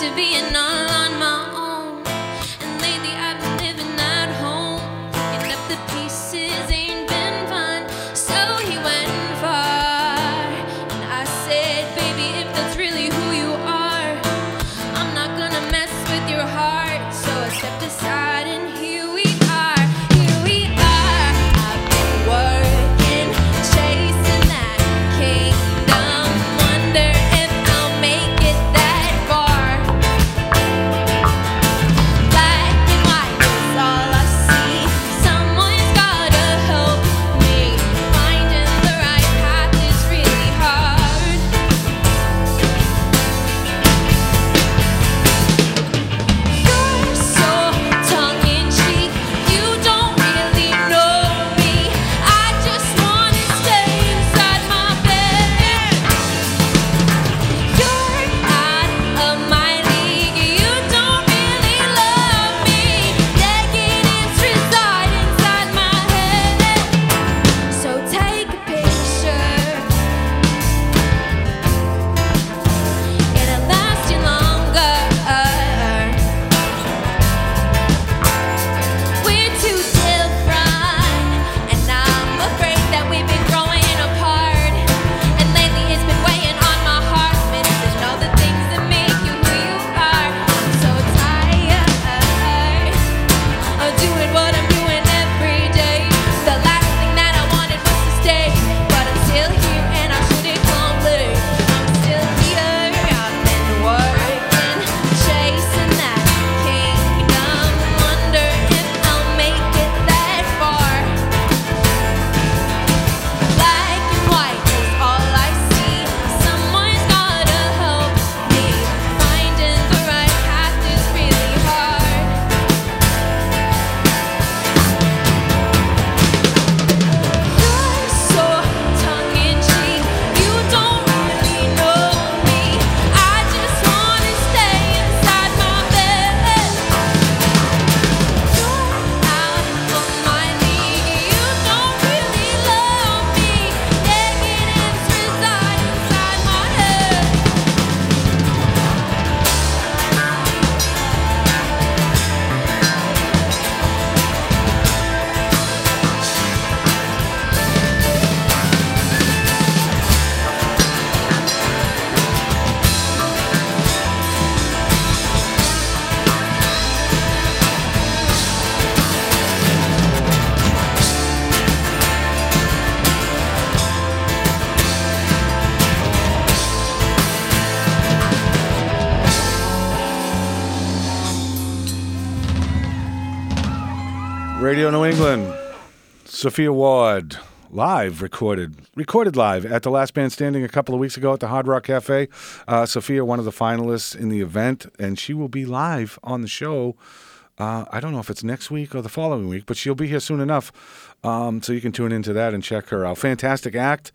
to be all Sophia Ward, live recorded, recorded live at the Last Band Standing a couple of weeks ago at the Hard Rock Cafe. Uh, Sophia, one of the finalists in the event, and she will be live on the show. Uh, I don't know if it's next week or the following week, but she'll be here soon enough. Um, so you can tune into that and check her out. Fantastic act.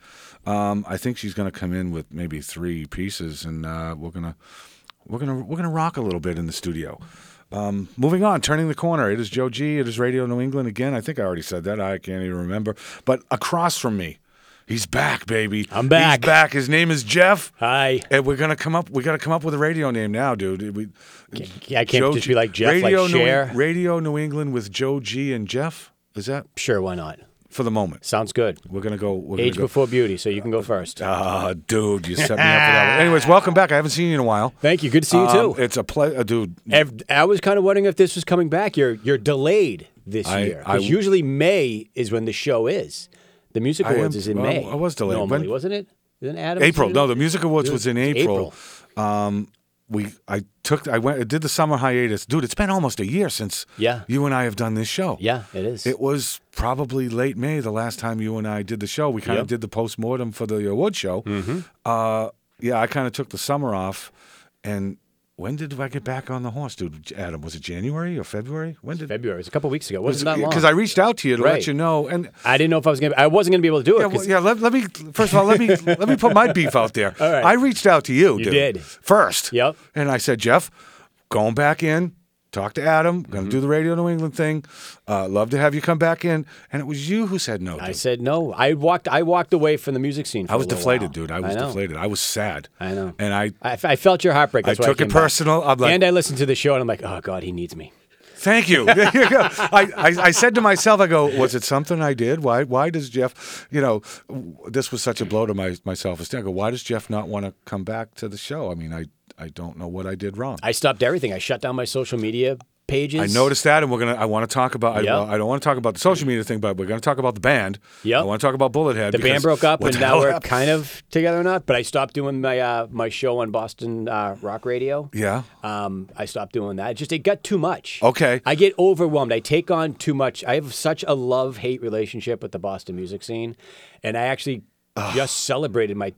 Um, I think she's going to come in with maybe three pieces, and uh, we're gonna we're gonna we're gonna rock a little bit in the studio. Um, moving on, turning the corner. It is Joe G. It is Radio New England again. I think I already said that. I can't even remember. But across from me, he's back, baby. I'm back. He's back. His name is Jeff. Hi. And we're gonna come up. We got to come up with a radio name now, dude. We, I can't Joe just G- be like Jeff, Radio like New. Radio New England with Joe G and Jeff. Is that Sure, why not? For the moment? Sounds good. We're gonna go. We're Age gonna go. before beauty, so you can go first. Ah, dude, you set me up for that. One. Anyways, welcome back. I haven't seen you in a while. Thank you. Good to see you Um, too. it's a pleasure, dude. Ev- I was kind of wondering if this was coming back. You're you're delayed this I- year because usually May is when the show is. The music I am- awards is in well, May. I was delayed. normally, When- wasn't it? Isn't Adam? April. No, the music awards was in was April. Um, we I took I went I did the summer hiatus, dude. It's been almost a year since Yeah. you and I have done this show. Yeah, it is. It was probably late May the last time you and I did the show. We kind of did the post mortem for the award show. Mm-hmm. Uh, yeah, I kind of took the summer off, and when did I get back on the horse, dude? Adam, was it January or February? When did? February. It was a couple weeks ago. It wasn't that long. Because I reached out to you to let you know, and I didn't know if I was gonna. I wasn't gonna be able to do it. yeah, well, yeah. Let, let me first of all let me let me put my beef out there. All right. I reached out to you. You dude, did. first. Yep. And I said, Jeff, going back in talked to Adam. Mm-hmm. Going to do the Radio New England thing. Uh, love to have you come back in. And it was you who said no. I said no. I walked. I walked away from the music scene. For I was deflated, while. dude. I was know. deflated. I was sad. I know. And I I, I felt your heartbreak. I That's why took it came back. personal. I'm like- and I listened to the show, and I'm like, oh god, he needs me. Thank you. I, I, I said to myself, I go, was it something I did? Why why does Jeff, you know, this was such a blow to my, my self esteem. I go, why does Jeff not want to come back to the show? I mean, I, I don't know what I did wrong. I stopped everything. I shut down my social media pages. I noticed that, and we're gonna. I want to talk about. I, well, I don't want to talk about the social media thing, but we're gonna talk about the band. Yep. I want to talk about Bullethead. The band broke up, and now we're happened? kind of together or not. But I stopped doing my uh, my show on Boston uh, Rock Radio. Yeah. Um, I stopped doing that. It just it got too much. Okay. I get overwhelmed. I take on too much. I have such a love hate relationship with the Boston music scene, and I actually just celebrated my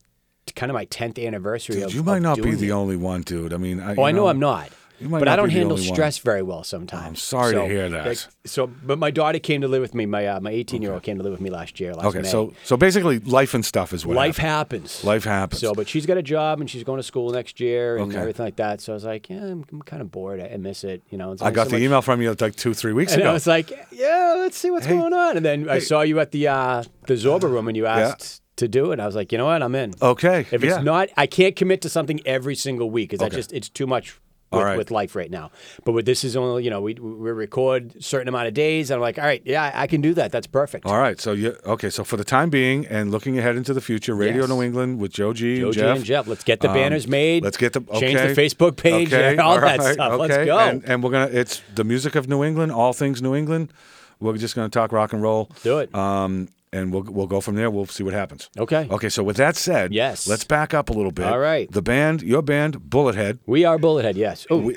kind of my tenth anniversary. Dude, of, you might not be the it. only one, dude. I mean, I, Oh, I know, I'm not. But I don't handle only one. stress very well sometimes. I'm sorry to hear that. like, so, but my daughter came to live with me. My uh, my 18 year old came to live with me last year. Last Okay, May. so so basically, life and stuff is what life happened. happens. Life happens. So, but she's got a job and she's going to school next year and Okay. everything like that. So I was like, yeah, I'm, I'm kind of bored. I, miss it. You know, it's I got so the much- email from you like two, three weeks And ago. I was like, yeah, let's see what's Hey. going on. And then I saw you at the uh, the Zorba room and you Yeah. asked to do it. I was like, you know what, I'm in. okay, If yeah. it's not, I can't commit to something every single week because that just it's too much. With, right. with life right now, but with this is only you know we we record certain amount of days. And I'm like, all right, yeah, I can do that. That's perfect. All right, so you okay? So for the time being, and looking ahead into the future, Radio Yes. New England with Joe G Joe and G Jeff. and Jeff, let's get the Um, banners made. Let's get the change the Facebook page, Okay, all, all that stuff. Let's go. And, and we're gonna. It's the music of New England, all things New England. We're just gonna talk rock and roll. Do it. Um, and we'll we'll go from there. We'll see what happens. Okay. Okay. So with that said, Yes. let's back up a little bit. All right. The band, your band, Bullethead. We are Bullethead, yes. Oh,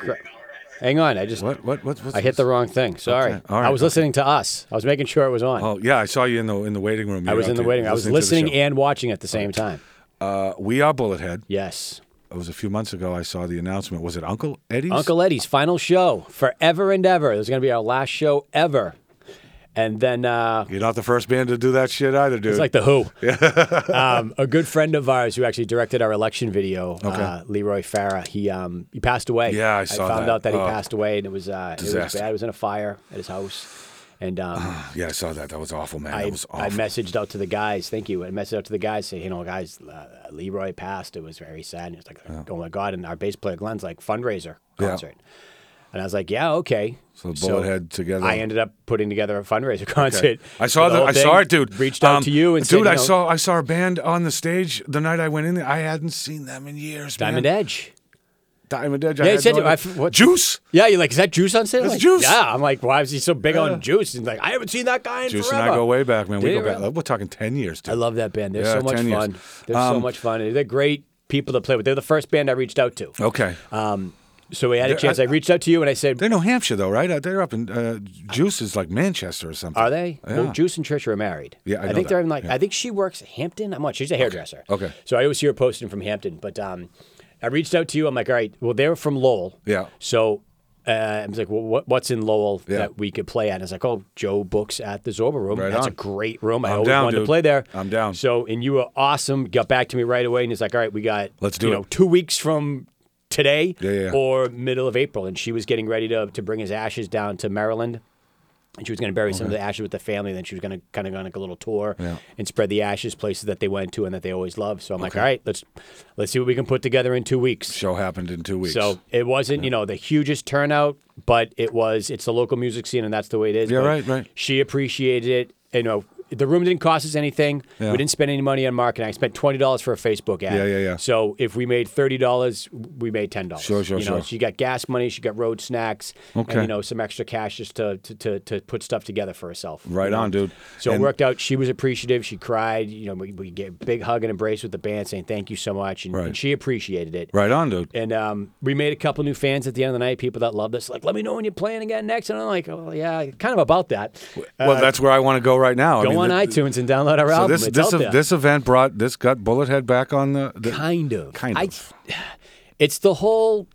hang on. I just What what what? I hit the wrong thing. Sorry. Okay. All right. I was listening to us. I was making sure it was on. Oh yeah, I saw you in the in the waiting room. You I was in the waiting. I was listening and watching at the same time. Uh, we are Bullethead. Yes. It was a few months ago. I saw the announcement. Was it Uncle Eddie's? Uncle Eddie's final show, forever and ever. It was going to be our last show ever. And then uh, You're not the first band to do that shit either, dude. it's like the Who. um, a good friend of ours who actually directed our election video, uh, Leroy Farah. He um, he passed away. Yeah, I saw found that. out that he Oh. passed away, and it was uh, it was bad. It was in a fire at his house, and um, yeah, I saw that. That was awful, man. I, that was awful. I messaged out to the guys. Thank you. I messaged out to the guys, say, you know, guys, uh, Leroy passed. It was very sad. And it's like, oh my god! And our bass player Glenn's like fundraiser Yeah. And I was like, yeah, okay. So Bullethead together. I ended up putting together a fundraiser concert. I saw for the, I thing. saw it, dude. Reached out Um, to you and dude, said, I you know, saw I saw a band on the stage the night I went in there. I hadn't seen them in years. Diamond man. Edge. Diamond Edge. Yeah, I he said no I what- Juice. Yeah, you're like, is that Juice on sale? That's Like, Juice. Yeah, I'm like, why is he so big Yeah. on Juice? He's like, I haven't seen that guy in Juice forever. and I go way back, man. We go back. We're talking ten years, dude. I love that band. They're Yeah, so much 10 years. fun. They're so Um, much fun. They're great people to play with. They're the first band I reached out to. Okay. Um, so we had a chance. I- I, reached out to you and I said, They're New Hampshire though, right? Uh, They're up in uh, Juice is like Manchester or something. "Are they?" Yeah. Well, Juice and Trisha are married. Yeah, I know think that. they're in like. Yeah. I think she works Hampton. I'm not. She's a hairdresser. Okay. So I always see her posting from Hampton. But um, I reached out to you. I'm like, all right. Well, they're from Lowell. Yeah. So. Uh, I was like, well, what, what's in Lowell Yeah. that we could play at? And I was like, oh, Joe books at the Zorba Room. Right That's on. a great room. I I'm always down, wanted to play there. I'm down. So, and you were awesome. Got back to me right away, and he's like, all right, we got Let's do you it. know two weeks from today Yeah, yeah, or middle of April, and she was getting ready to to bring his ashes down to Maryland. And she was going to bury some of the ashes with the family. Then she was going to kind of go on like a little tour Yeah. and spread the ashes places that they went to and that they always loved. So I'm like, all right, let's let's see what we can put together in two weeks. Show happened in two weeks. So it wasn't, you know, the hugest turnout, but it was. It's the local music scene, and that's the way it is. Yeah, But right, right. She appreciated it. You know, the room didn't cost us anything. Yeah. We didn't spend any money on marketing. I spent twenty dollars for a Facebook ad. Yeah, yeah, yeah. So if we made thirty dollars, we made ten dollars. Sure, sure, you know, sure. She got gas money. She got road snacks. Okay. And you know, some extra cash just to to, to, to put stuff together for herself. you Right know? on, dude. So And- it worked out. She was appreciative. She cried. You know, we, we gave a big hug and embrace with the band, saying thank you so much, and, Right. and she appreciated it. right on, dude. And um, we made a couple new fans at the end of the night. People that loved us, like, let me know when you're playing again next. And I'm like, oh yeah, kind of about that. well, that's where I want to go right now. I Uh, mean, on the- iTunes and download our So album. this this this event brought this got Bullethead back on the, the kind of, kind I, of. it's the whole.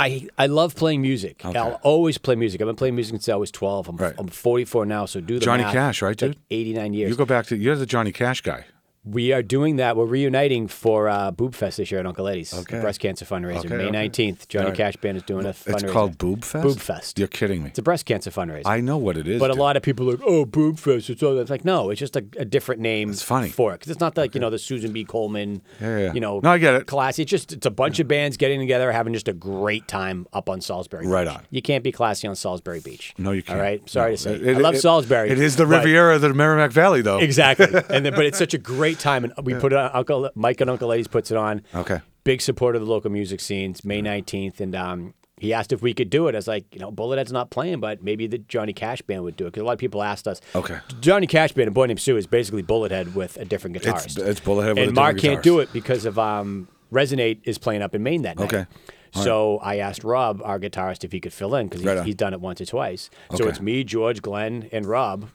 I I love playing music. Okay. I'll always play music. I've been playing music since I was 12. I'm, Right. I'm 44 now, so do the Johnny math. Cash, right, It's like dude? 89 years. You go back to you're the Johnny Cash guy. We are doing that. We're reuniting for uh, Boob Fest this year at Uncle Eddie's, the breast cancer fundraiser. Okay, May okay. 19th, Johnny All right. Cash Band is doing a fundraiser. It's called Boob Fest. Boob Fest. You're kidding me. It's a breast cancer fundraiser. I know what it is. but a dude. lot of people are like, oh, Boob Fest. It's, all, it's like, no, it's just a, a different name It's funny. for it. Because it's not like, you know, the Susan B. Coleman, Yeah, yeah, you know, No, I get it. classy. It's just, it's a bunch of bands getting together, having just a great time up on Salisbury Right Beach. on. You can't be classy on Salisbury Beach. No, you can't. All right? Sorry No. to say. It- I love it- Salisbury. It is the but- Riviera of the Merrimack Valley, though. Exactly. and then, but it's such a great time, and we put it on. Uncle Mike and Uncle Eddie's puts it on. Okay. Big supporter of the local music scenes. May nineteenth, and um, he asked if we could do it. I was like, you know, Bullethead's not playing, but maybe the Johnny Cash band would do it because a lot of people asked us. Okay. Johnny Cash band, a boy named Sue, is basically Bullethead with a different It's, guitarist. it's Bullethead with a and Mark different can't do it because of um, Resonate is playing up in Maine that night. Okay. All So I asked Rob, our guitarist, if he could fill in because Right he's, on. he's done it once or twice. So Okay. it's me, George, Glenn, and Rob.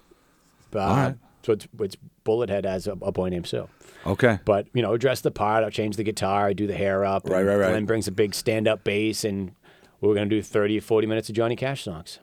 Uh, right. So it's, it's Bullethead as a, a boy named Sue. Okay. But you know, dress the part. I'll change the guitar. I do the hair up. Right, and right, right. Glenn brings a big stand-up bass, and we're gonna do 30 or 40 minutes of Johnny Cash songs.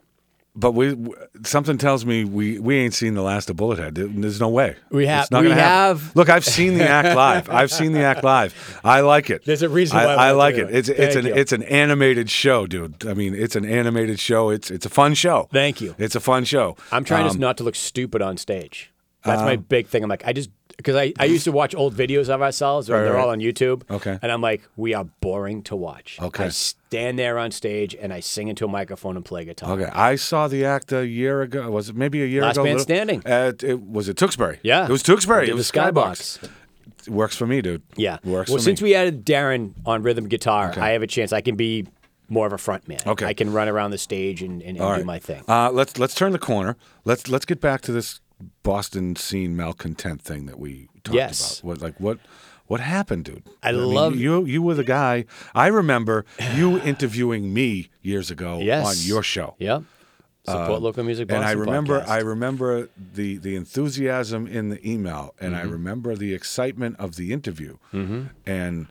But we something tells me we, we ain't seen the last of Bullethead. There's no way. We have- It's not we happen. have- Look, I've seen the act live. I've seen the act live. I like it. There's a reason I, why I I like it. it. It's it's an you. it's an animated show, dude. I mean, it's an animated show. It's it's a fun show. Thank you. It's a fun show. I'm trying Um, just not to look stupid on stage. That's my big thing. I'm like, I just because I, I used to watch old videos of ourselves, Right, they're right. all on YouTube. Okay. And I'm like, we are boring to watch. Okay. I stand there on stage and I sing into a microphone and play guitar. Okay, I saw the act a year ago. Was it maybe a year Last ago? Man Little- Standing. At, it was it Tewksbury. Yeah. it was Tewksbury. It was the Skybox. It works for me, dude. Yeah. works well, since me. we added Darren on rhythm guitar, I have a chance. I can be more of a front man. Okay. I can run around the stage and, and, and All do my thing. Uh, let's let's turn the corner. Let's let's get back to this Boston scene malcontent thing that we talked Yes. about. What like what what happened, dude? I mean, love- you. You were the guy. I remember you interviewing me years ago Yes. on your show. Yep. Support local music. And I remember, podcast. I remember the the enthusiasm in the email, and Mm-hmm. I remember the excitement of the interview. And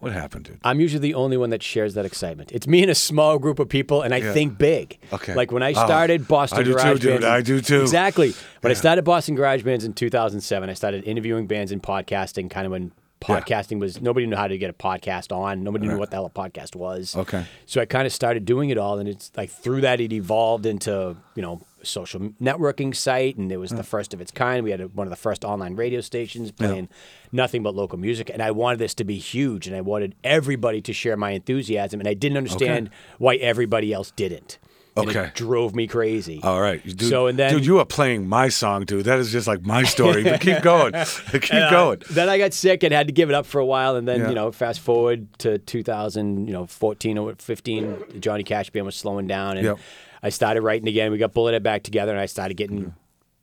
what happened, dude? I'm usually the only one that shares that excitement. It's me and a small group of people, and I think big. Okay. Like when I Oh, started Boston I do too, Garage dude. Bands. I do too. Exactly. When I started Boston Garage Bands in 2007, I started interviewing bands and podcasting. Kind of when Yeah. podcasting was nobody knew how to get a podcast on. Nobody knew what the hell a podcast was. Okay. So I kind of started doing it all, and it's like through that it evolved into you know social networking site, and it was the first of its kind. We had a, one of the first online radio stations playing nothing but local music, and I wanted this to be huge, and I wanted everybody to share my enthusiasm, and I didn't understand why everybody else didn't. And Okay. it drove me crazy. All right, dude. So, and then- dude, you are playing my song, dude. That is just like my story. But keep going, keep And, uh, going. then I got sick and had to give it up for a while, and then Yeah. you know, fast forward to 2000, you know, 14 or 15, Johnny Cash band was slowing down, and Yep. I started writing again. We got Bullethead back together, and I started getting,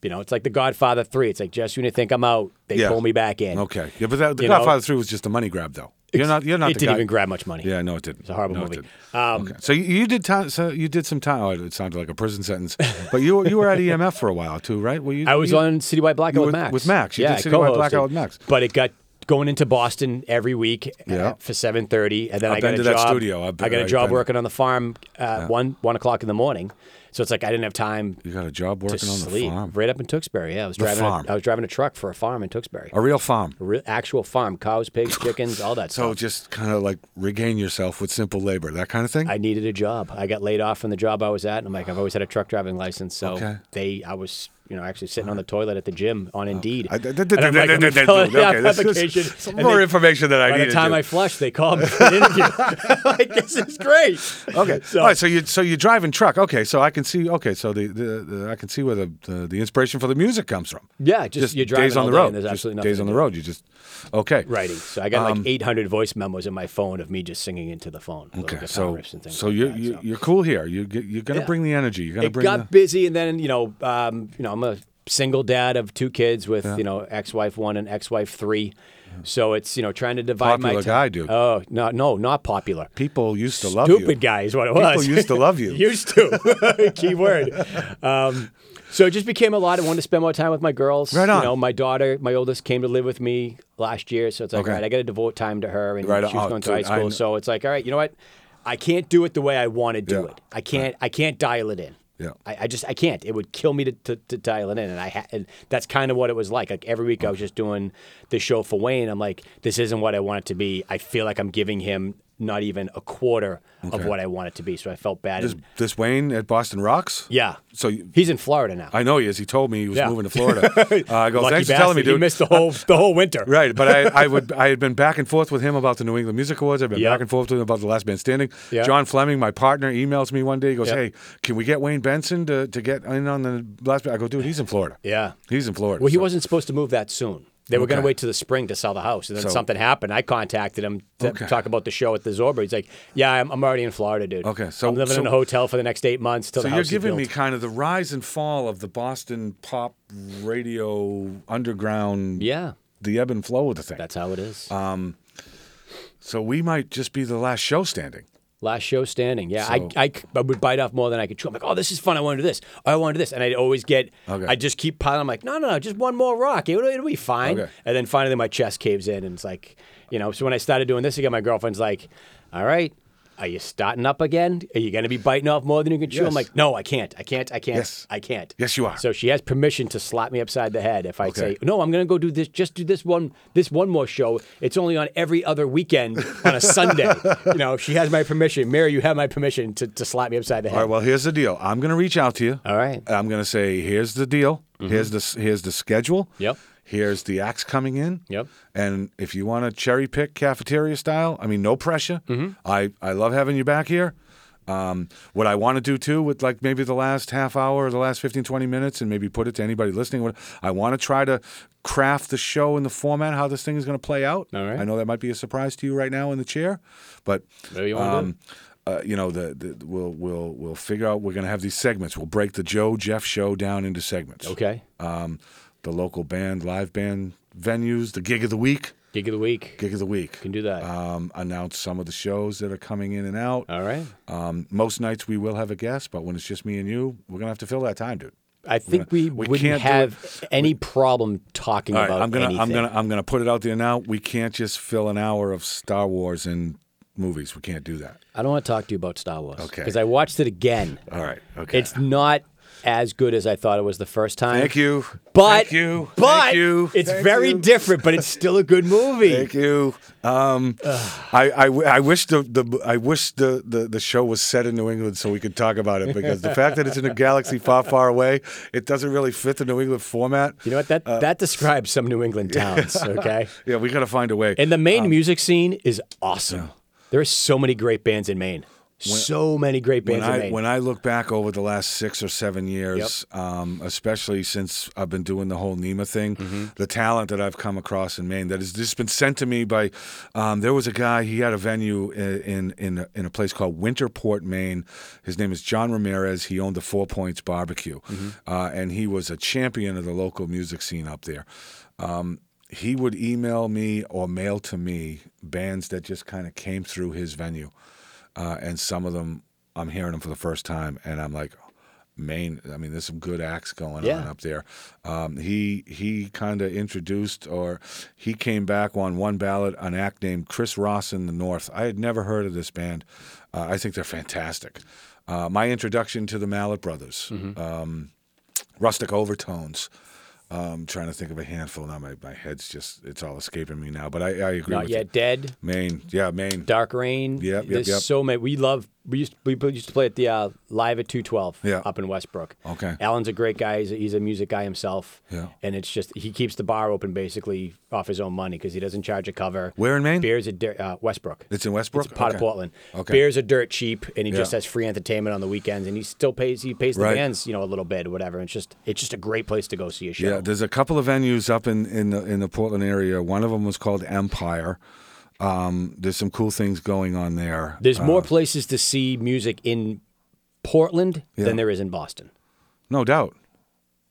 you know, it's like The Godfather Three. It's like just when you think I'm out, they Yeah. pull me back in. Okay, yeah, but that, the You know? Godfather Three was just a money grab, though. You're not. You're not. it didn't guy- even grab much money. Yeah, no, it didn't. It's a horrible No, movie. Um, okay. So you, you did time. So you did some time. Oh, it sounded like a prison sentence. But you were- you were at EMF for a while too, right? Were you? I was you, on Citywide Blackout you with Max. with Max. You yeah, did Citywide. Blackout with Max. But it got going into Boston every week Yeah. uh, for seven thirty, and then I've I got been a to that job. studio. I've been- I got a job working on the farm at one one o'clock in the morning. So it's like I didn't have time You got a job working on the farm. Right up in Tewksbury. Yeah, I was driving. farm. A, I was driving a truck for a farm in Tewksbury. A real farm. A real, actual farm, cows, pigs, chickens, all that stuff. So stuff. just kind of like regain yourself with simple labor, that kind of thing. I needed a job. I got laid off from the job I was at, and I'm like, I've always had a truck driving license. So Okay. they, I was, you know, actually sitting on the toilet at the gym on Indeed. And like, I'm Okay, fill out the that's some more information that I By needed. the time I flush, they call me for an interview. like, this is great. Okay. So- All right. So you so you're driving truck. Okay. So I can see. Okay. So the, the, the I can see where the, the the inspiration for the music comes from. Yeah, just, you're driving days on the road. there's Just absolutely nothing days on the road. You just okay. Writing. So I got Um, like 800 voice memos in my phone of me just singing into the phone. Okay. So riffs and things so like you you so. you're cool here. You you're gonna Yeah. bring the energy. You're gonna it bring got busy, and then you know, um, you know, I'm a single dad of two kids with you know ex-wife one and ex-wife three. So it's you know trying to divide my Popular guy, dude. Oh no, no, not popular. People used to love you. Stupid guy is what it was. People used to love you. used to. Key word. Um, so it just became a lot. I wanted to spend more time with my girls. Right on. You know, my daughter, my oldest, came to live with me last year. So it's like, Okay. all right, I got to devote time to her, and Right she was Oh, going to high school. So it's like, all right, you know what? I can't do it the way I want to do Yeah. it. I can't. I can't dial it in. Yeah. I, I just I can't. It would kill me to, to, to dial it in, and I ha- and that's kind of what it was like. Like every week I was just doing the show for Wayne. I'm like, this isn't what I want it to be. I feel like I'm giving him not even a quarter of what I want it to be. So I felt bad. This, and- this Wayne at Boston Rocks? yeah. So you- he's in Florida now. I know he is. He told me he was Yeah. moving to Florida. Uh, I go, Lucky thanks for telling me, bastard. He missed the whole the whole winter. Right, but I, I would I had been back and forth with him about the New England Music Awards. I've been Yep. back and forth with him about the Last Man Standing. Yep. John Fleming, my partner, emails me one day. He goes, Yep. "Hey, can we get Wayne Benson to, to get in on the Last?" I go, "Dude, he's in Florida. Yeah. he's in Florida." Well, he So- wasn't supposed to move that soon. They were going to wait till the spring to sell the house, and then So- something happened. I contacted him to Okay. talk about the show at the Zorba. He's like, "Yeah, I'm, I'm already in Florida, dude. Okay, so- I'm living in a hotel for the next eight months till. So the you're giving me kind of the rise and fall of the Boston pop radio underground, yeah, the ebb and flow of the thing. that's how it is. Uh, so we might just be the last show standing. Last show standing. Yeah, So- I, I, I would bite off more than I could chew. I'm like, oh, this is fun. I want to do this. Oh, I want to do this. And I'd always get, Okay. I just keep piling. I'm like, no, no, no, just one more rock. It'll, it'll be fine. Okay. And then finally my chest caves in. And it's like, you know, so when I started doing this again, my girlfriend's like, all right, are you starting up again? Are you going to be biting off more than you can chew? I'm like, no, I can't. I can't. I can't. Yes. I can't. Yes, you are. So she has permission to slap me upside the head if I Okay. say, no, I'm going to go do this, just do this one, this one more show. It's only on every other weekend on a Sunday. you know, she has my permission. Mary, you have my permission to, to slap me upside the head. All right. Well, here's the deal. I'm going to reach out to you. All right. Mm-hmm. I'm going to say, here's the deal. Here's the here's the schedule. Yep. Here's the acts coming in. Yep. And if you want to cherry pick cafeteria style, I mean, no pressure. Mm-hmm. I I love having you back here. Um, what I want to do too, with like maybe the last half hour or the last 15, 20 minutes, and maybe put it to anybody listening. what- I want to try to craft the show in the format, how this thing is going to play out. All right. I know that might be a surprise to you right now in the chair, but Whatever you do. uh, you know, the, the we'll we'll we'll figure out. We're going to have these segments. We'll break the Joe Jeff show down into segments. Okay. Um, the local band, live band venues, the gig of the week, Gig of the week. gig of the week. Can do that. Um, announce some of the shows that are coming in and out. All right. Um, most nights we will have a guest, but when it's just me and you, we're gonna have to fill that time, dude. I think we, we wouldn't can't have any problem talking All right, about I'm gonna anything. I'm gonna I'm gonna put it out there now. We can't just fill an hour of Star Wars and movies. We can't do that. I don't want to talk to you about Star Wars. Okay. Because I watched it again. All right. Okay. It's not as good as I thought it was the first time. Thank you. But Thank you. But Thank you. it's Thank very you. different, but it's still a good movie. Thank you. Um, I, I, w- I wish the, the I wish the, the, the show was set in New England so we could talk about it because the fact that it's in a galaxy far far away, it doesn't really fit the New England format. You know what? That Uh, that describes some New England towns. Okay. Yeah, we got to find a way. And the Maine Um, music scene is awesome. There are so many great bands in Maine. So many great bands in I Maine. when I look back over the last six or seven years, um, especially since I've been doing the whole NEMA thing, Mm-hmm. the talent that I've come across in Maine that has just been sent to me by. Um, there was a guy. He had a venue in in in a, in a place called Winterport, Maine. His name is John Ramirez. He owned the Four Points Barbecue, Mm-hmm. uh, and he was a champion of the local music scene up there. Um, he would email me or mail to me bands that just kind of came through his venue uh, and some of them I'm hearing them for the first time, and I'm like, Maine. I mean, there's some good acts going Yeah. on up there. Um, he he kind of introduced, or he came back on one ballot, an act named Chris Ross in the North. I had never heard of this band. Uh, I think they're fantastic. Uh, my introduction to the Mallett Brothers, Mm-hmm. um, Rustic Overtones. Um, trying to think of a handful now. My, my head's just, it's all escaping me now. But I, I agree Not with yet you. dead. Maine. Yeah, Maine. Dark Rain. Yep, yep, There's yep. so many. We love. We used we used to play at the uh, live at 212 Yeah. up in Westbrook. Okay. Alan's a great guy. He's a, he's a music guy himself. Yeah. And it's just he keeps the bar open basically off his own money because he doesn't charge a cover. Where in Maine? Beers at uh, Westbrook. It's in Westbrook? It's part Okay. of Portland. Okay. Beers are dirt cheap, and he just has free entertainment on the weekends, and he still pays. He pays the Right. bands, you know, a little bit or whatever. It's just it's just a great place to go see a show. Yeah, there's a couple of venues up in in the, in the Portland area. One of them was called Empire. Um, there's some cool things going on there. There's Uh, more places to see music in Portland Yeah. than there is in Boston. no doubt.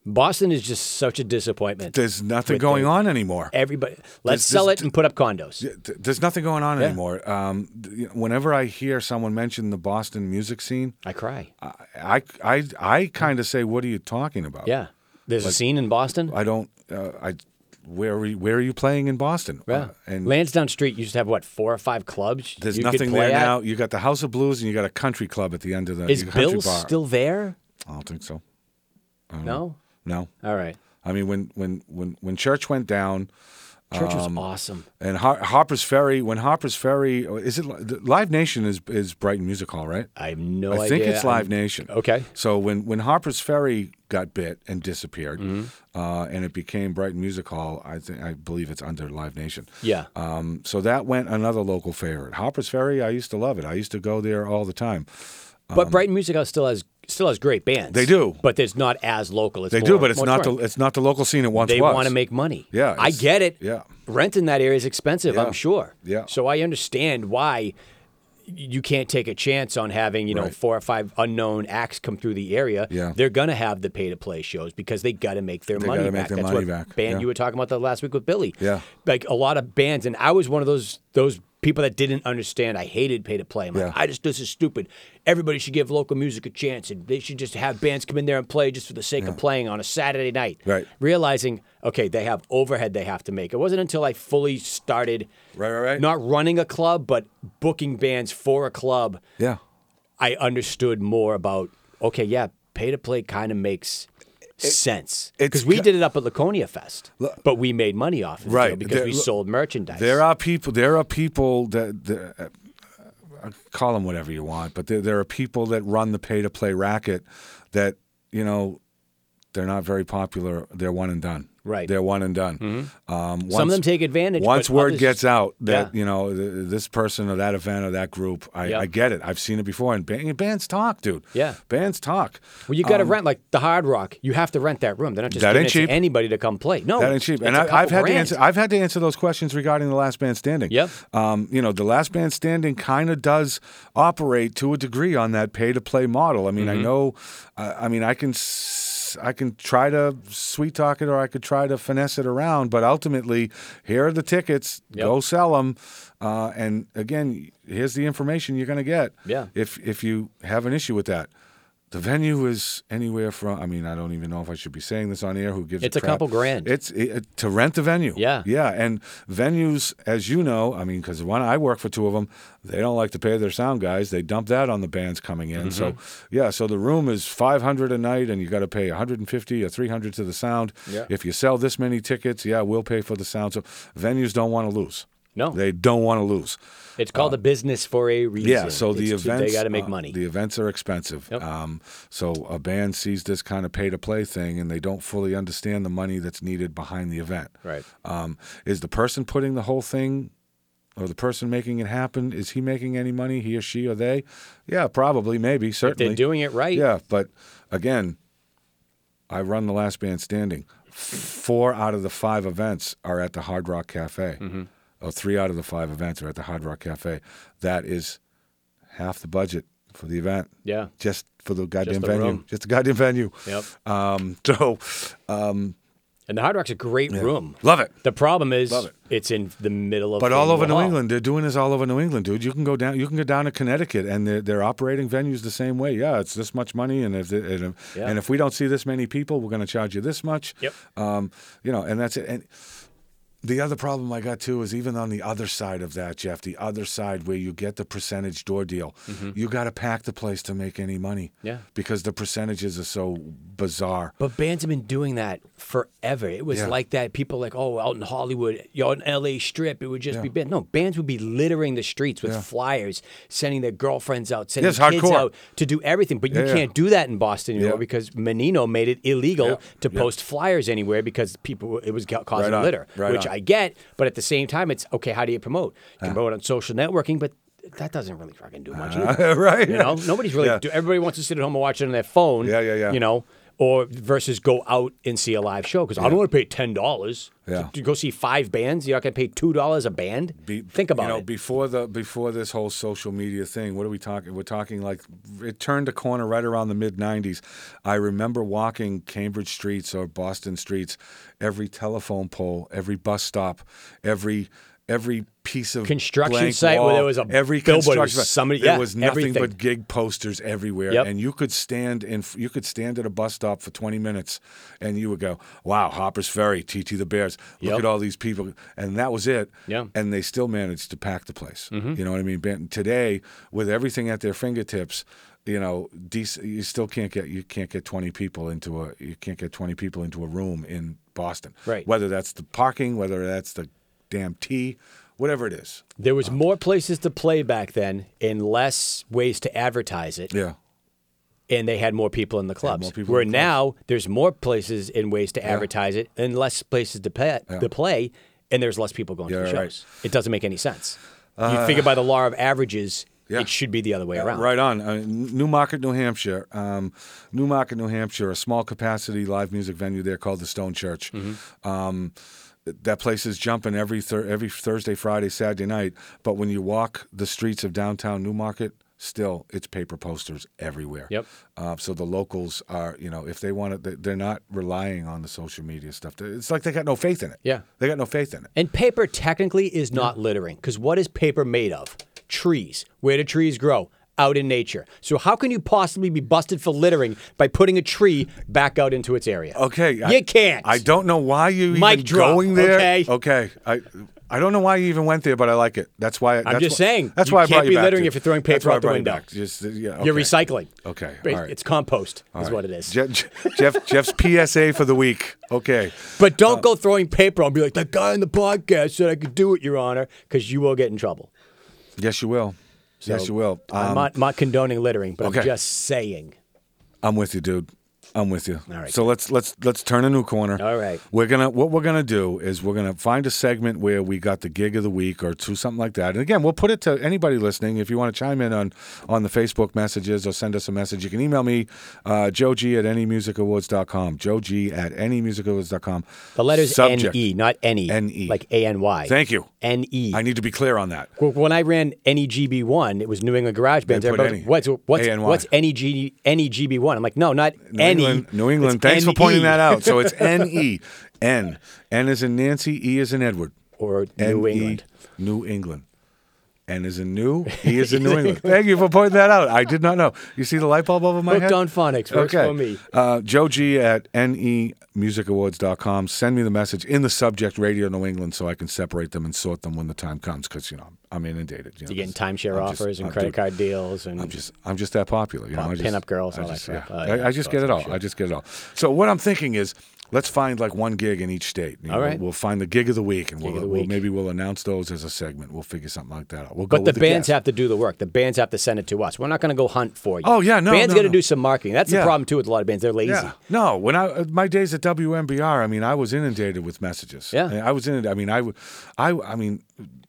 Boston is just such a disappointment. There's nothing going the- on anymore. Everybody, let's There's- sell there's- it and put up condos. There's nothing going on Yeah. anymore. Um, th- you know, whenever I hear someone mention the Boston music scene, I cry. I I I, I kind of say, "What are you talking about?" Yeah, there's a scene in Boston. I don't. Uh, I where are you, where are you playing in Boston? yeah, Uh, and Lansdowne Street used to have what four or five clubs. there's nothing there at? now. You got the House of Blues and you got a country club at the end of the Is you got a country Bill's bar. still there? I don't think so. No. No. All right. I mean, when when when when church went down, Church was Um, awesome. and Har- Harper's Ferry, when Harper's Ferry is it Live Nation is is Brighton Music Hall, right? I have no I idea. I think it's Live I'm- Nation. Okay. So when when Harper's Ferry got bit and disappeared, Mm-hmm. uh, and it became Brighton Music Hall, I think I believe it's under Live Nation. Yeah. Um, so that went another local favorite. Harper's Ferry, I used to love it. I used to go there all the time. But Brighton Music House still has still has great bands. um, They do. but it's not as local. It's They more, do, but it's not the it's not the local scene it once They was. They want to make money. Yeah, I get it. yeah. rent in that area is expensive. Yeah. I'm sure. Yeah. So I understand why you can't take a chance on having you know Right. four or five unknown acts come through the area. Yeah. They're gonna have the pay to play shows because they got to make their They money back. make their That's money what back, band yeah. you were talking about the last week with Billy. Yeah. Like a lot of bands, and I was one of those those people that didn't understand. I hated pay to play. I'm Yeah. like, I just this is stupid. Everybody should give local music a chance, and they should just have bands come in there and play just for the sake of playing on a Saturday night. Right. Realizing, okay, they have overhead they have to make. It wasn't until I fully started Right, right, right. not running a club, but booking bands for a club, Yeah. I understood more about, okay, yeah, pay to play kind of makes sense. Because we did it up at Laconia Fest, but we made money off of it Right. because There- we sold merchandise. There are people. There are people that, that uh, uh, call them whatever you want, but there, there are people that run the pay to play racket that you know they're not very popular. They're one and done. Right. They're one and done. Um, Some of them take advantage. Once word others- gets out that Yeah. you know th- this person or that event or that group, I, Yep. I get it. I've seen it before, and ban- bands talk, dude. Yeah. bands talk. Well, you got to rent like the Hard Rock. You have to rent that room. They're not just Um, That giving ain't cheap. anybody to come play. No, That ain't cheap. And I, I've had to answer. I've had to answer those questions regarding the Last Band Standing. Yep. Um, you know, the Last Band Standing kind of does operate to a degree on that pay to play model. I mean, Mm-hmm. I know. Uh, I mean, I can. s- I can try to sweet talk it, or I could try to finesse it around. But ultimately, here are the tickets. Go sell them. Uh, and again, here's the information you're going to get. Yeah. If if you have an issue with that. The venue is anywhere from. I mean, I don't even know if I should be saying this on air. Who gives? It's a crap. couple grand. It's it, to rent the venue. Yeah. yeah, and venues, as you know, I mean, because one I work for two of them, they don't like to pay their sound guys. They dump that on the bands coming in. So Mm-hmm. yeah, so the room is five hundred a night, and you got to pay one hundred and fifty or three hundred to the sound. Yeah. If you sell this many tickets, yeah, we'll pay for the sound. So venues don't want to lose. No. they don't want to lose. It's called a business for a reason. Yeah, so the It's- events they got to make uh, money. The events are expensive. Yep. Um, so a band sees this kind of pay to play thing, and they don't fully understand the money that's needed behind the event. Right. Um, is the person putting the whole thing, or the person making it happen, is he making any money? He or she or they? Yeah, probably, maybe, if certainly. they're doing it right, Yeah, but again, I run the last band standing. Four out of the five events are at the Hard Rock Cafe. Mm-hmm. Or three out of the five events are at the Hard Rock Cafe. That is half the budget for the event. yeah. Just for the goddamn the venue. room. Just the goddamn venue. Yep. Um, so And the Hard Rock's a great room. love it. The problem is it. it's in the middle of But all over New Hall. England, they're doing this all over New England, dude. You can go down, you can go down to Connecticut, and they're, they're operating venues the same way. Yeah, it's this much money, and if and if, Yeah. and if we don't see this many people, we're going to charge you this much. Yep. Um, you know, and that's it. And the other problem I got too is even on the other side of that, Jeff, the other side where you get the percentage door deal, you got to pack the place to make any money. Mm-hmm. Yeah. Because the percentages are so bizarre. But bands have been doing that forever. It was Yeah. like that. People like, oh, out in Hollywood, you in L.A. Strip, it would just Yeah. be bands. No, bands would be littering the streets with Yeah. flyers, sending their girlfriends out, sending Yes, kids hardcore. out to do everything. But you can't do that in Boston anymore because Menino made it illegal to post flyers anywhere because people it was causing Right litter, Right which on. I get. But at the same time, it's okay. How do you promote? You can promote on social networking, but that doesn't really fucking do much. Uh, either. right. You know, nobody's really. Yeah. Do, everybody wants to sit at home and watch it on their phone. Yeah, yeah, yeah. You know, or versus go out and see a live show because I don't want to pay ten dollars. Yeah. To go see five bands, you're not going to pay two dollars a band. Be- Think about you know, it. before the before this whole social media thing. What are we talking? We're talking like it turned a corner right around the mid '90s. I remember walking Cambridge streets or Boston streets, every telephone pole, every bus stop, every every piece of Construction site where there was a every billboard, was construction site, somebody- there yeah, was nothing everything. but gig posters everywhere, Yep. and you could stand in you could stand at a bus stop for twenty minutes, and you would go, "Wow, Harper's Ferry, TT the Bears, look Yep. at all these people," and that was it. Yeah. and they still managed to pack the place. Mm-hmm. You know what I mean? Today, with everything at their fingertips. You know, dec- you still can't get you can't get twenty people into a you can't get twenty people into a room in Boston. Right. Whether that's the parking, whether that's the damn T, whatever it is. There was more places to play back then and less ways to advertise it. Yeah. and they had more people in the clubs. Where the clubs. now there's more places and ways to advertise it and less places to pay, to play, and there's less people going to the Yeah, shows. It doesn't make any sense. you figure by the law of averages, yeah. it should be the other way around. Right on. Uh, Newmarket, New Hampshire. Um, Newmarket, New Hampshire, a small capacity live music venue there called the Stone Church. Mm-hmm. Um, that place is jumping every thir- every Thursday, Friday, Saturday night. But when you walk the streets of downtown Newmarket, still it's paper posters everywhere. Yep. Uh, so the locals are, you know, if they want it, they're not relying on the social media stuff. It's like they got no faith in it. Yeah. They got no faith in it. And paper technically is not littering because what is paper made of? Trees. Where do trees grow? Out in nature. So how can you possibly be busted for littering by putting a tree back out into its area? Okay, you I, can't. I don't know why you Mic even drop, going there. okay? okay. I I don't know why you even went there, but I like it. That's why. that's I'm just why- saying, That's you why I can't brought you be back littering to- if you're throwing paper out the brought you window. Just, uh, yeah, You're recycling. Okay, Right, all right. It's compost, All is right. what it is. Je- Je- Jeff Jeff's PSA for the week. Okay. But don't go throwing paper and be like, that guy in the podcast said I could do it, Your Honor, because you will get in trouble. Yes, you will. Yes, you will. I'm Um, not, not condoning littering, but okay. I'm just saying. I'm with you, dude. I'm with you. All right, So let's let's let's turn a new corner. All right. We're gonna what we're gonna do is we're gonna find a segment where we got the gig of the week or two something like that. And again, we'll put it to anybody listening. If you want to chime in on on the Facebook messages or send us a message, you can email me, uh, Joe G at nemusicawards.com. Joe G at nemusicawards.com. The letter's Subject. N-E, not any. N-E. Like A-N-Y. Thank you. N-E. I need to be clear on that. Well, when I ran NEGB1, it was New England Garage Bands. Put Everybody, any. what's what's A-N-Y. what's NEG, NEGB1? I'm like, no, not any. England. New England. It's Thanks for pointing that out. So it's N E. N. N is in Nancy, E is in Edward. Or New N-E, England. New England. N is in new, He is in New England. Thank you for pointing that out. I did not know. You see the light bulb over my Hooked head? on phonics. Works okay. for me. Uh, Joe G at nemusicawards.com. Send me the message in the subject Radio New England so I can separate them and sort them when the time comes because, you know, I'm inundated. You know, You're getting timeshare I'm just- offers and I'm credit dude, card deals and I'm just I'm just that popular. You know, I just, pin-up girls, I all that crap. yeah. Oh, I, yeah, I just get it all. I just get it all. So what I'm thinking is let's find like one gig in each state. You All know, right. We'll find the gig of the week and we'll, the we'll maybe we'll announce those as a segment. We'll figure something like that out. We'll go But the with bands guest. have to do the work. The bands have to send it to us. We're not going to go hunt for you. Oh, yeah, no, Bands no, got to no. do some marketing. That's the problem too with a lot of bands. They're lazy. Yeah. No, when I uh, my days at WMBR, I mean, I was inundated with messages. Yeah. I was in it. I mean, i i mean,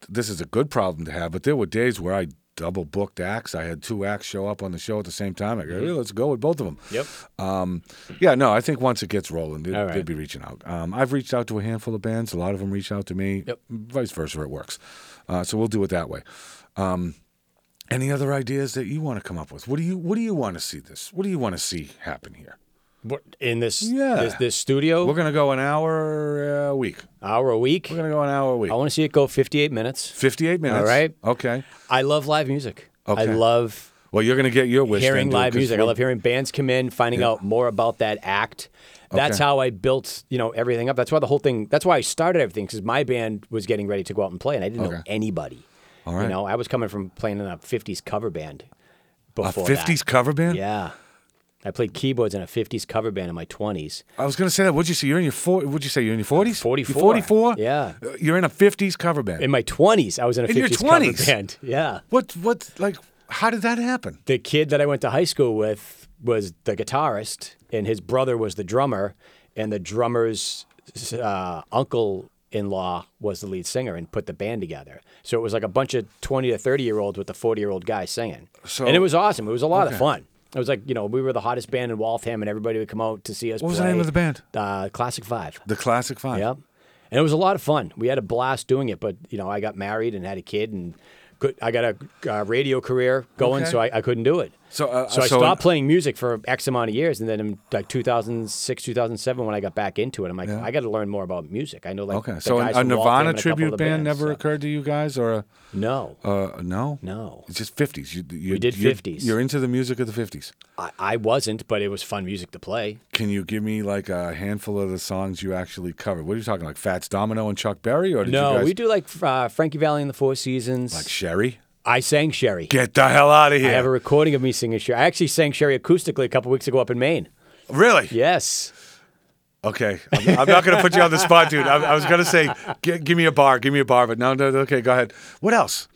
this is a good problem to have, but there were days where I double booked acts. I had two acts show up on the show at the same time. I go, "Yeah, let's go with both of them. Yep. Um, yeah, no, I think once it gets rolling, they, All right. they'd be reaching out. Um, I've reached out to a handful of bands. A lot of them reach out to me. Yep. Vice versa, it works. Uh, so we'll do it that way. Um, any other ideas that you want to come up with? What do you What do you want to see this? What do you want to see happen here? In this, Yeah. this, this studio, We're gonna go an hour a week. hour a week. We're gonna go an hour a week. I want to see it go 58 minutes. Fifty-eight minutes. All right. Okay. I love live music. I love Well, you're gonna get your wish. hearing then, dude, music. I love hearing bands come in, finding out more about that act. That's Okay. how I built, you know, everything up. That's why the whole thing. That's why I started everything because my band was getting ready to go out and play, and I didn't know anybody. All right. You know, I was coming from playing in a '50s cover band. a '50s that. cover band. Yeah, I played keyboards in a '50s cover band in my 20s. I was gonna say that. What'd you say? You're in your four. What'd you say? You're in your forties. 44. Forty-four. Yeah. You're in a '50s cover band. In my 20s, I was in a In your 50s cover band. Yeah. what? What? Like, how did that happen? the kid that I went to high school with was the guitarist, and his brother was the drummer, and the drummer's uh, uncle in law was the lead singer and put the band together. So it was like a bunch of 20 to 30 year olds with the 40 year old guy singing. So- and it was awesome. It was a lot Okay. of fun. It was like, you know, we were the hottest band in Waltham, and everybody would come out to see us What was the name of the band? Uh, Classic Five. The Classic Five. Yep. And it was a lot of fun. We had a blast doing it, but you know, I got married and had a kid, and could, I got a uh, radio career going, Okay. so I, I couldn't do it. So, uh, So I so- stopped playing music for X amount of years, and then in like 2006, 2007, when I got back into it, I'm like, I got to learn more about music. I know like Okay, so a, guys a from Waltham Nirvana a tribute band bands, never so- occurred to you guys, or No, uh, no? no, It's just fifties. You, you, We did you- 50s. You're into the music of the fifties. I, I wasn't, but it was fun music to play. Can you give me like a handful of the songs you actually covered? What are you talking like? Fats Domino and Chuck Berry, or did No, you guys we do like uh, Frankie Valli and the Four Seasons. like Sherry? I sang Sherry. Get the hell out of here. I have a recording of me singing Sherry. I actually sang Sherry acoustically a couple weeks ago up in Maine. really? Yes. Okay, I'm, I'm not going to put you on the spot, dude. I, I was going to say, gi- give me a bar, give me a bar, but no, no, no, okay, go ahead. What else?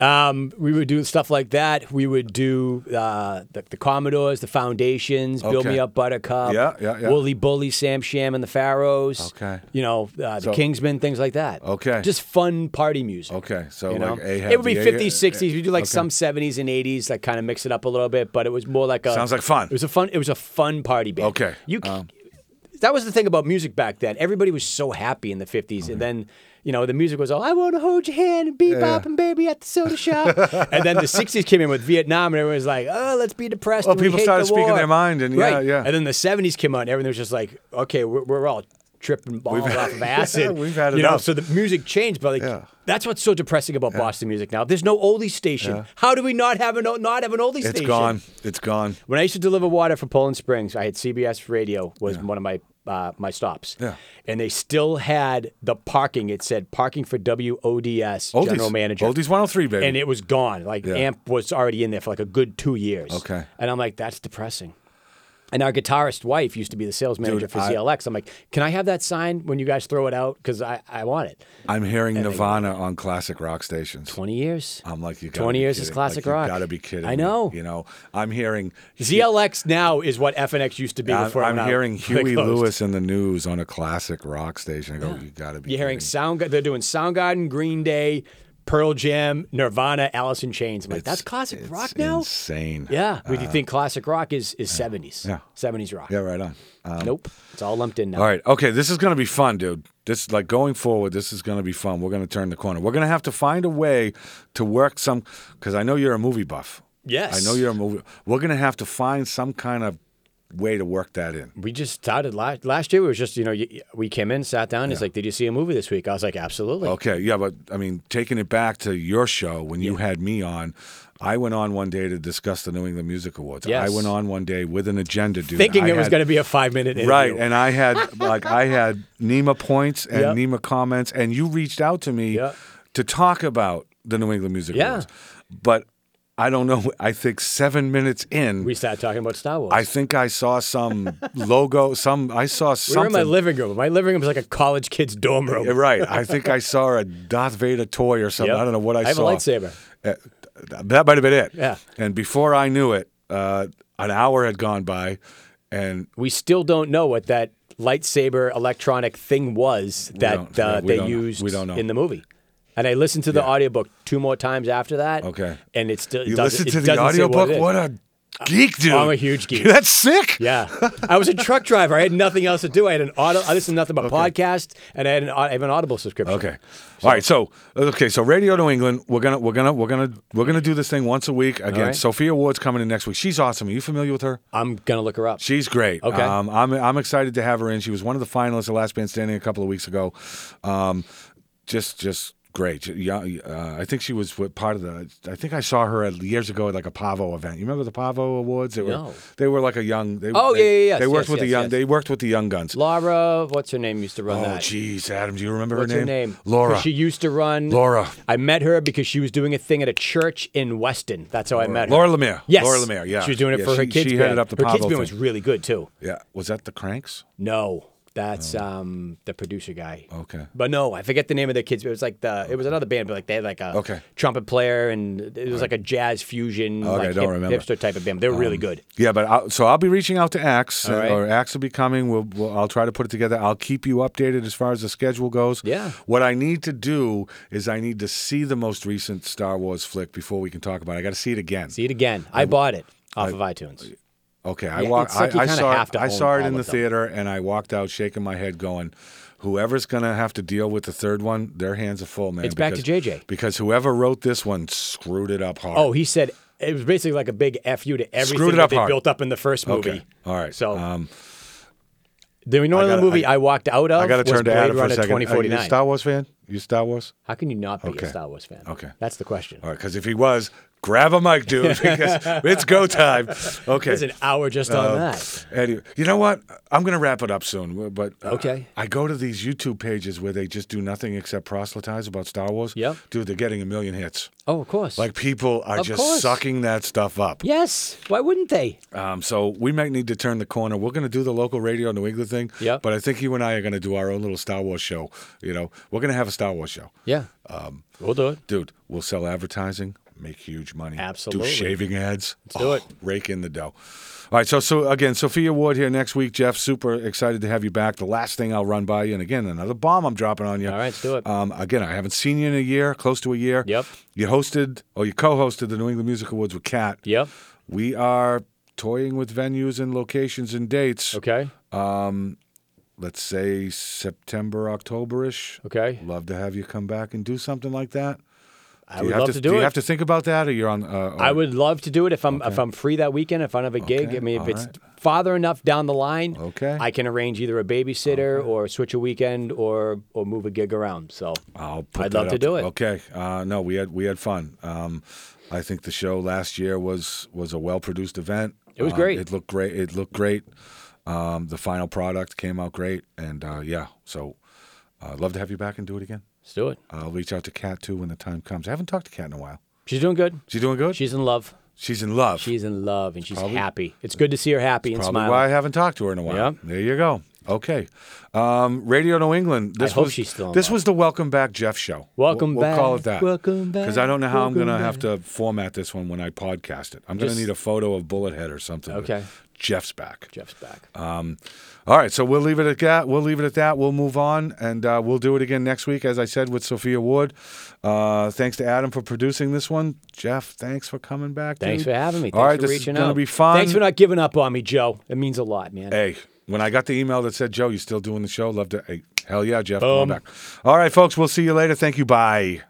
Um, we would do stuff like that. We would do uh, the, the Commodores, the Foundations, Build Me Up Buttercup, Yeah, yeah, yeah. Wooly Bully, Sam Sham and the Pharaohs. Okay. You know, uh, the So- Kingsmen, things like that. Okay. Just fun party music. Okay, so You know? like Ahab, it would be 50s, 60s. We do like okay. some 70s and 80s, like kind of mix it up a little bit, but it was more like a. Sounds like fun. It was a fun. It was a fun party band. Okay, You. um, that was the thing about music back then. Everybody was so happy in the 50s, and then. You know, the music was all, I want to hold your hand and bebop and baby at the soda shop. and then the 60s came in with Vietnam, and everyone was like, oh, let's be depressed. Well, and we people hate started the speaking their mind, and yeah, right. yeah. And then the 70s came out, and everyone was just like, okay, we're, we're all tripping balls off of acid. We've had you know, so the music changed, but like, Yeah. that's what's so depressing about Boston music now. There's no oldie station. How do we not have an not have an oldie It's station? It's gone. It's gone. When I used to deliver water for Poland Springs, I had CBS Radio was one of my uh, my stops. Yeah. And they still had the parking. It said parking for WODS Oldies. general manager. Oldies 103, baby. And it was gone. Like Yeah. AMP was already in there for like a good two years. Okay. And I'm like, that's depressing. And our guitarist wife used to be the sales manager for I- ZLX. I'm like, can I have that sign when you guys throw it out? Because I, I want it. I'm hearing Nirvana on classic rock stations. 20 years. I'm like, you gotta 20 be years is classic like, rock. You gotta be kidding. I me. know. You know, I'm hearing ZLX now is what FNX used to be I'm, before I'm out- hearing Huey. Lewis in the news on a classic rock station. I go, you gotta be. You're hearing kidding. Sound. They're doing Soundgarden, Green Day, Pearl Jam, Nirvana, Alice in Chains. I'm like, that's classic rock now. Insane. Yeah, you think classic rock is is 70s. Yeah. 70s rock. Yeah. Right on. Um, Nope, it's all lumped in now. All right. Okay. This is going to be fun, dude. This like going forward. This is going to be fun. We're going to turn the corner. We're going to have to find a way to work some because I know you're a movie buff. Yes. I know you're a movie. We're going to have to find some kind of way to work that in. We just started last last year. It was just you know we came in, sat down. He's like, "Did you see a movie this week?" I was like, "Absolutely." Okay. Yeah, but I mean, taking it back to your show when you had me on. I went on one day to discuss the New England Music Awards. Yes. I went on one day with an agenda, dude. Thinking I it was going to be a five minute interview. Right, and I had like I had NEMA points and Yep. NEMA comments, and you reached out to me Yep. to talk about the New England Music Yeah. Awards. But I don't know. I think seven minutes in, we started talking about Star Wars. I think I saw some logo. Some I saw we were in my living room. My living room was like a college kid's dorm room. Right. I think I saw a Darth Vader toy or something. Yep. I don't know what I, saw. I have a lightsaber. Uh, that might have been it. Yeah. And before I knew it, uh, an hour had gone by, and We still don't know what that lightsaber electronic thing was that uh, we they don't know. used We don't know. in the movie. And I listened to the Yeah. audiobook two more times after that. Okay. And it still you doesn't, listened it to the doesn't say audiobook. What, it is. What a geek, dude! I'm a huge geek. That's sick. Yeah, I was a truck driver. I had nothing else to do. I had an auto. I listened to nothing but podcasts, and I had an, I have an Audible subscription. Okay. All right. So okay. So Radio New England. We're gonna we're gonna we're gonna we're gonna do this thing once a week again. right. Sophia Ward's coming in next week. She's awesome. Are you familiar with her? I'm gonna look her up. She's great. Okay. Um, I'm I'm excited to have her in. She was one of the finalists at Last Man Standing a couple of weeks ago. Um, just just great. Yeah, uh, I think she was part of the. I think I saw her at, years ago at like a Pavo event. You remember the Pavo Awards? They were No. they were like a young. They, Oh, they, yeah, yeah, yes, They worked yes, with the young. yes. They worked with the young guns. Laura, what's her name? Used to run Oh, that. jeez, Adam, do you remember What's her her name? Laura. She used to run. Laura. I met her because she was doing a thing at a church in Weston. That's how I met her. Laura Lemire. Yes. Laura Lemire. Yeah. She was doing it Yeah, for her kids she band. headed up the her kids Pavo band was really good too. Yeah. Was that the Cranks? No, that's um the producer guy. Okay. But no, I forget the name of the kids. It was like the it was another band, but like they had like a Okay. trumpet player and it was like a jazz fusion, Okay, like I don't remember. Um, hipster type of band. They were really good. Yeah, but I'll, so I'll be reaching out to Axe, right. or Axe will be coming. We'll, we'll I'll try to put it together. I'll keep you updated as far as the schedule goes. Yeah. What I need to do is I need to see the most recent Star Wars flick before we can talk about it. I got to see it again. See it again. I bought it off of iTunes. Okay, I Yeah, walked. like I, I saw it. to I saw it in the of them. theater, and I walked out shaking my head, going, "Whoever's gonna have to deal with the third one, their hands are full, man." It's back to JJ. because whoever wrote this one screwed it up hard. Oh, he said It was basically like a big fu to everything that they hard. built up in the first movie. Okay. All right. So um, do you know the movie I- I, walked out of? I got to turn to Adam for a second. Are you a 2049. Star Wars fan? You Star Wars? How can you not be Okay. a Star Wars fan? Okay. That's the question. All right, because if he was, grab a mic, dude, because it's go time. Okay. it's an hour just on Um, that. Anyway, you know what? I'm going to wrap it up soon. But uh, Okay. I go to these YouTube pages where they just do nothing except proselytize about Star Wars. Yep. Dude, they're getting a million hits. Oh, of course. Like people are Of just course. sucking that stuff up. yes. Why wouldn't they? Um, so we might need to turn the corner. We're going to do the local radio New England thing. Yeah. But I think you and I are going to do our own little Star Wars show. You know, we're going to have a Star Wars show. Yeah. Um, we'll do it. Dude, we'll sell advertising, make huge money. Absolutely. Do shaving ads. Let's do it. Rake in the dough. All right, so so again, Sophia Ward here next week. Jeff, super excited to have you back. The last thing I'll run by you, and again, another bomb I'm dropping on you. All right, let's do it. Um, again, I haven't seen you in a year, close to a year. Yep. You hosted or you co-hosted the New England Music Awards with Kat. Yep. We are toying with venues and locations and dates. Okay. Let's say September, Octoberish. Okay. Love to have you come back and do something like that. I Do you would love to, to, do, you it. have to think about that, or you're on? Uh, I would love to do it if I'm if I'm free that weekend. If I have a gig, Okay, I mean, if all it's right. farther enough down the line, Okay. I can arrange either a babysitter or switch a weekend or or move a gig around. So I'll put I'd that love to do it. Okay. Uh, no, we had we had fun. Um, I think the show last year was was a well produced event. It was great. It looked great. It looked great. Um, the final product came out great, and uh, yeah, so uh, I'd love to have you back and do it again. Let's do it. I'll reach out to Kat too when the time comes. I haven't talked to Kat in a while. She's doing good. She's doing good. She's in love. She's in love. She's in love and she's Probably- happy. It's good to see her happy and Probably smiling. why I haven't talked to her in a while. Yeah. There you go. Okay. Um, Radio New England. This hope was, she's still in This love. was the Welcome Back Jeff show. Welcome we'll, We'll call back, it that. welcome back. Because I don't know how I'm to have to format this one when I podcast it. I'm going to Just- need a photo of Bullethead or something. with Okay. Jeff's back. Jeff's back. Um, all right, so we'll leave it at that. We'll leave it at that. We'll move on, and uh, we'll do it again next week, as I said, with Sophia Wood. Uh, thanks to Adam for producing this one. Jeff, thanks for coming back. Thanks dude. for having me. Thanks All right, for this is reaching gonna be fun. Thanks for not giving up on me, Joe. It means a lot, man. Hey, when I got the email that said, Joe, you still doing the show? Love to. Hey, hell yeah, Jeff. Boom. back. All right, folks, we'll see you later. Thank you. Bye.